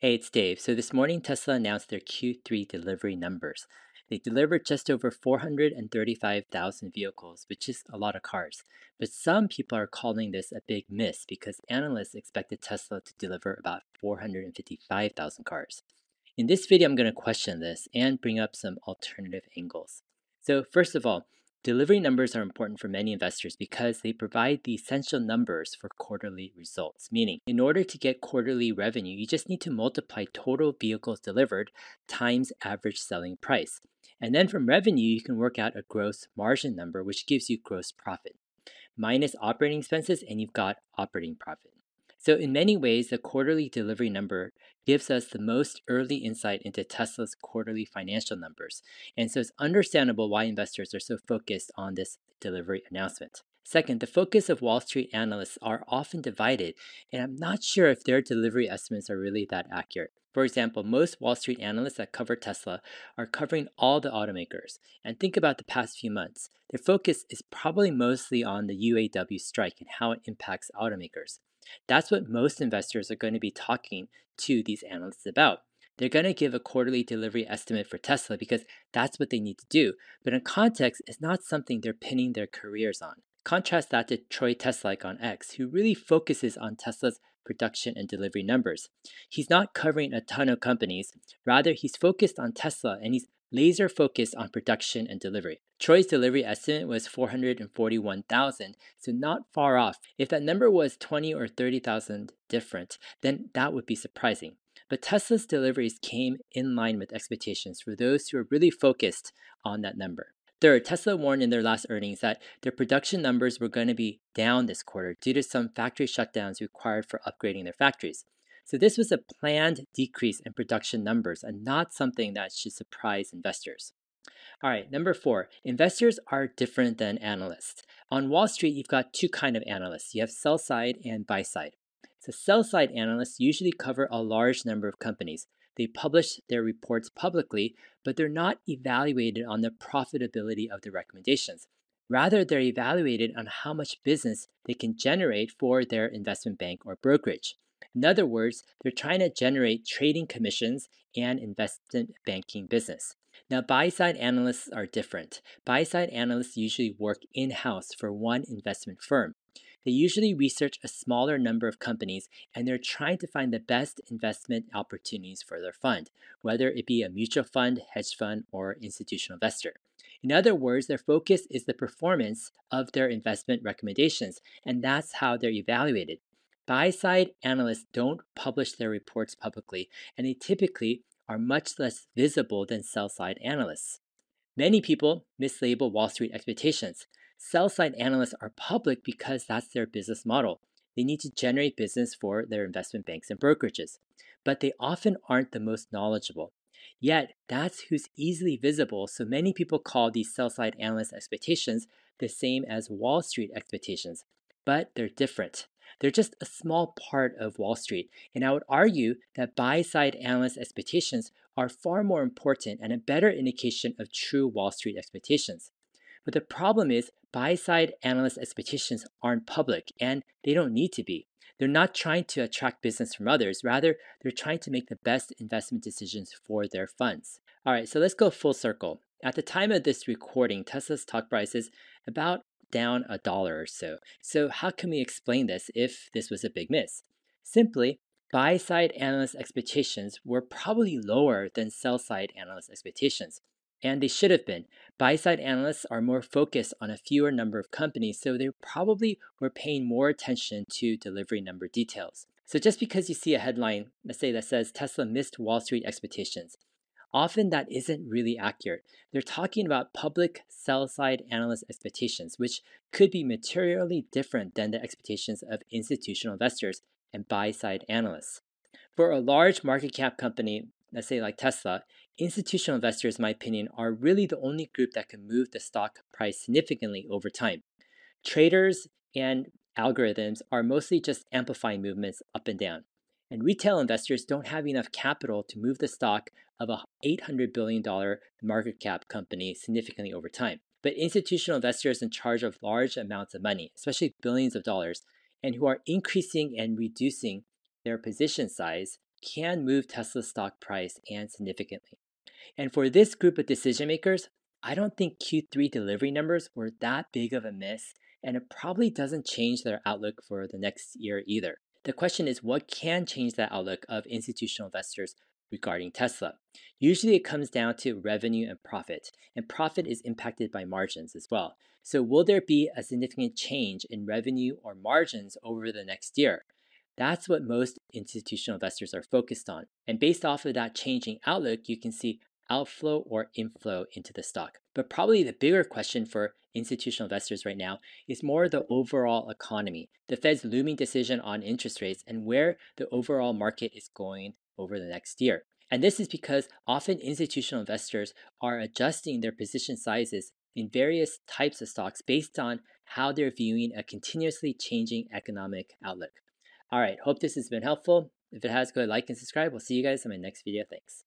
Hey, it's Dave. So this morning, Tesla announced their Q3 delivery numbers. They delivered just over 435,000 vehicles, which is a lot of cars. But some people are calling this a big miss because analysts expected Tesla to deliver about 455,000 cars. In this video, I'm going to question this and bring up some alternative angles. So, first of all, Delivery numbers are important for many investors because they provide the essential numbers for quarterly results. Meaning, in order to get quarterly revenue, you just need to multiply total vehicles delivered times average selling price. And then from revenue, you can work out a gross margin number, which gives you gross profit. Minus operating expenses, and you've got operating profit. So, in many ways, the quarterly delivery number gives us the most early insight into Tesla's quarterly financial numbers. And so, it's understandable why investors are so focused on this delivery announcement. Second, the focus of Wall Street analysts are often divided, and I'm not sure if their delivery estimates are really that accurate. For example, most Wall Street analysts that cover Tesla are covering all the automakers. And think about the past few months. Their focus is probably mostly on the UAW strike and how it impacts automakers. That's what most investors are going to be talking to these analysts about. They're going to give a quarterly delivery estimate for Tesla because that's what they need to do. But in context, it's not something they're pinning their careers on. Contrast that to Troy Teslike on X, who really focuses on Tesla's production and delivery numbers. He's not covering a ton of companies, rather, he's focused on Tesla and he's laser focused on production and delivery. Troy's delivery estimate was 441,000, so not far off. If that number was 20 or 30,000 different, then that would be surprising. But Tesla's deliveries came in line with expectations for those who are really focused on that number. Third, Tesla warned in their last earnings that their production numbers were going to be down this quarter due to some factory shutdowns required for upgrading their factories. So this was a planned decrease in production numbers and not something that should surprise investors. All right, number four, investors are different than analysts. On Wall Street, you've got two kind of analysts. You have sell side and buy side. So sell side analysts usually cover a large number of companies. They publish their reports publicly, but they're not evaluated on the profitability of the recommendations. Rather, they're evaluated on how much business they can generate for their investment bank or brokerage. In other words, they're trying to generate trading commissions and investment banking business. Now, buy side analysts are different. Buy side analysts usually work in house for one investment firm. They usually research a smaller number of companies and they're trying to find the best investment opportunities for their fund, whether it be a mutual fund, hedge fund, or institutional investor. In other words, their focus is the performance of their investment recommendations, and that's how they're evaluated. Buy side analysts don't publish their reports publicly, and they typically are much less visible than sell side analysts. Many people mislabel Wall Street expectations. Sell side analysts are public because that's their business model. They need to generate business for their investment banks and brokerages, but they often aren't the most knowledgeable. Yet, that's who's easily visible, so many people call these sell side analyst expectations the same as Wall Street expectations, but they're different. They're just a small part of Wall Street, and I would argue that buy side analyst expectations are far more important and a better indication of true Wall Street expectations. But the problem is, buy side analyst expectations aren't public, and they don't need to be. They're not trying to attract business from others, rather, they're trying to make the best investment decisions for their funds. All right, so let's go full circle. At the time of this recording, Tesla's stock price is about down a dollar or so. So, how can we explain this if this was a big miss? Simply, buy side analyst expectations were probably lower than sell side analyst expectations. And they should have been. Buy side analysts are more focused on a fewer number of companies, so they probably were paying more attention to delivery number details. So just because you see a headline, let's say that says Tesla missed Wall Street expectations, often that isn't really accurate. They're talking about public sell side analyst expectations, which could be materially different than the expectations of institutional investors and buy side analysts. For a large market cap company, let's say like Tesla, institutional investors, in my opinion, are really the only group that can move the stock price significantly over time. Traders and algorithms are mostly just amplifying movements up and down. And retail investors don't have enough capital to move the stock of a $800 billion market cap company significantly over time. But institutional investors in charge of large amounts of money, especially billions of dollars, and who are increasing and reducing their position size can move Tesla's stock price and significantly. And for this group of decision makers, I don't think Q3 delivery numbers were that big of a miss, and it probably doesn't change their outlook for the next year either. The question is what can change that outlook of institutional investors regarding Tesla? Usually it comes down to revenue and profit, and profit is impacted by margins as well. So, will there be a significant change in revenue or margins over the next year? That's what most institutional investors are focused on. And based off of that changing outlook, you can see outflow or inflow into the stock. But probably the bigger question for institutional investors right now is more the overall economy, the Fed's looming decision on interest rates, and where the overall market is going over the next year. And this is because often institutional investors are adjusting their position sizes in various types of stocks based on how they're viewing a continuously changing economic outlook. All right, hope this has been helpful. If it has, go ahead, like and subscribe. We'll see you guys in my next video. Thanks.